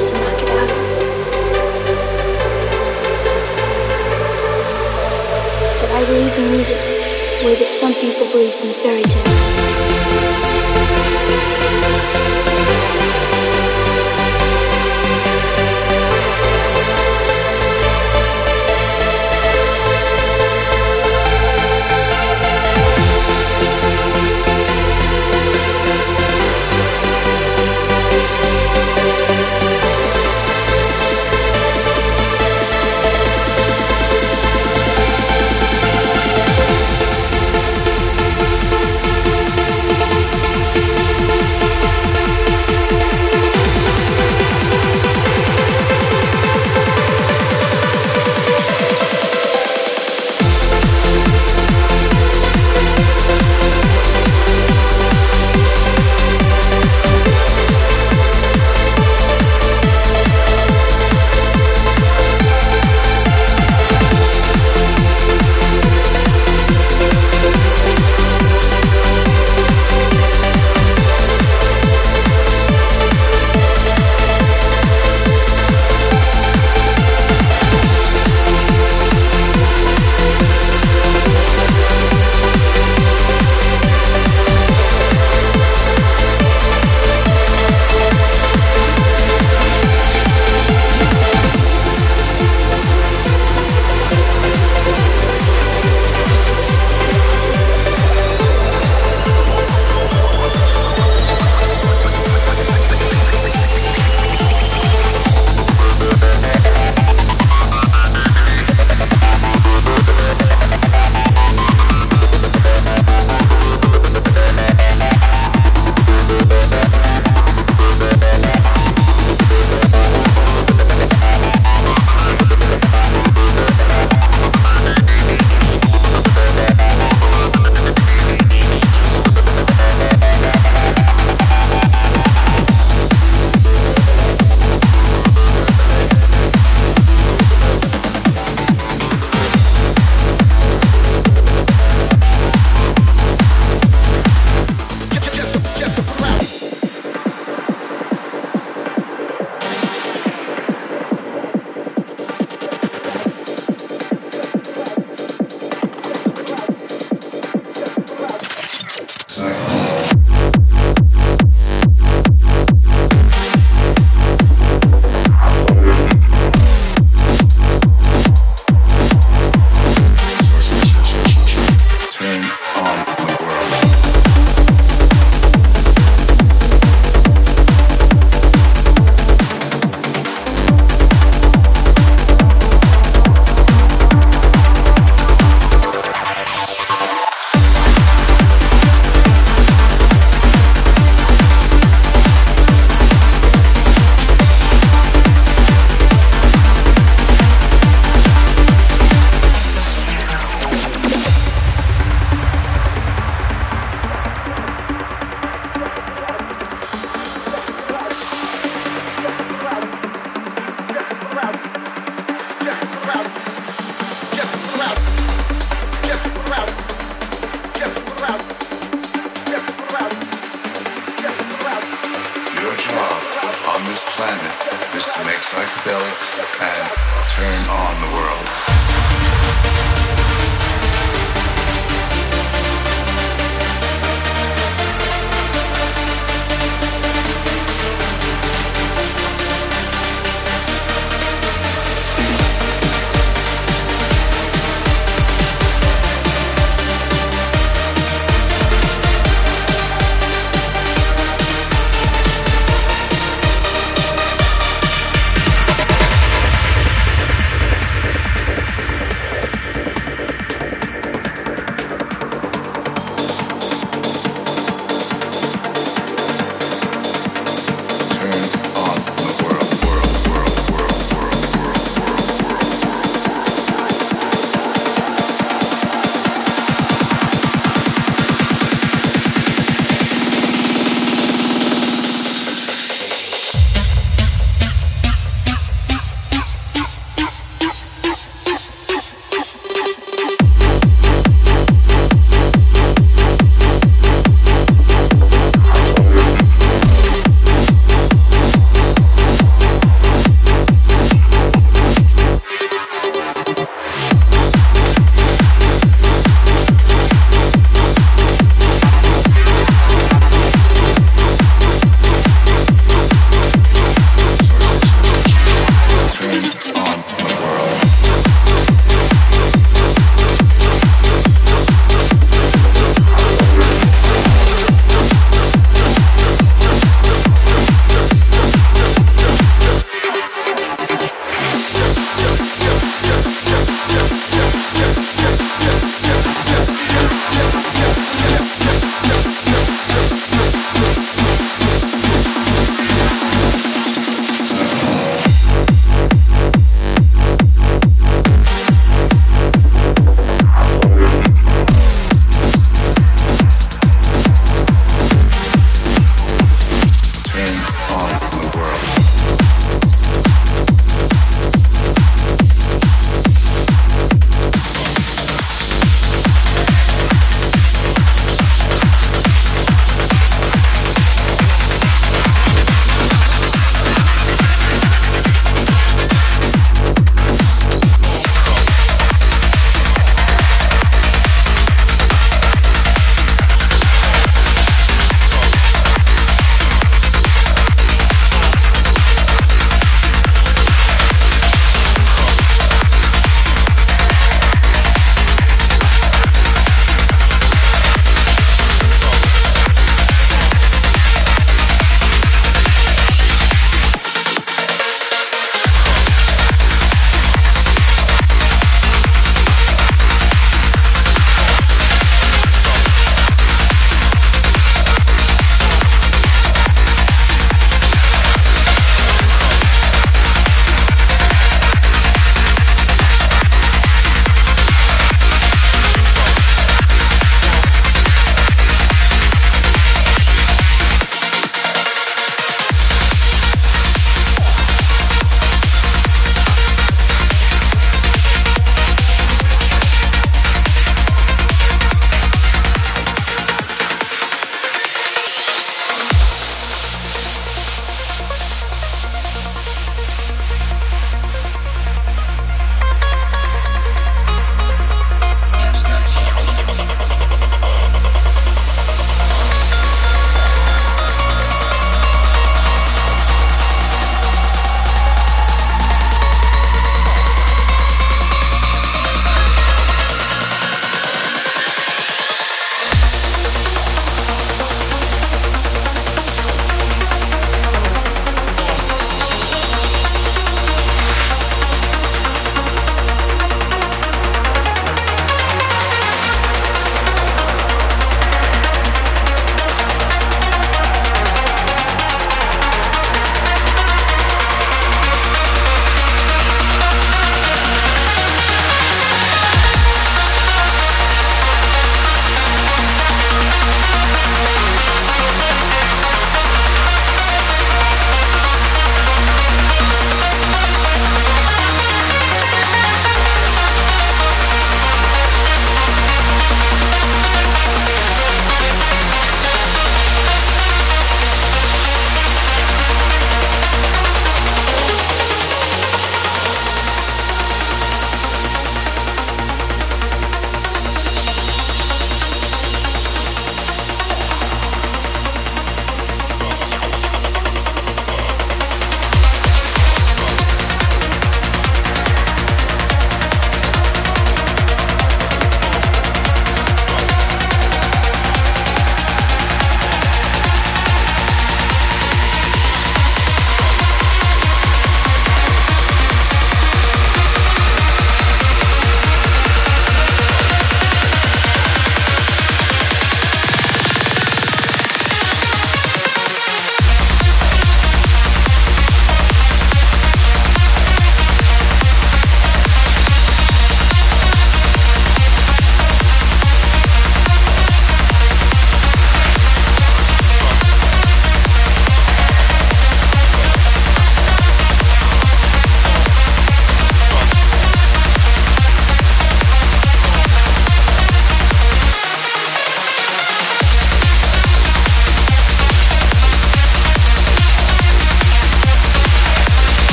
I believe in music the way that some people believe in fairy tales.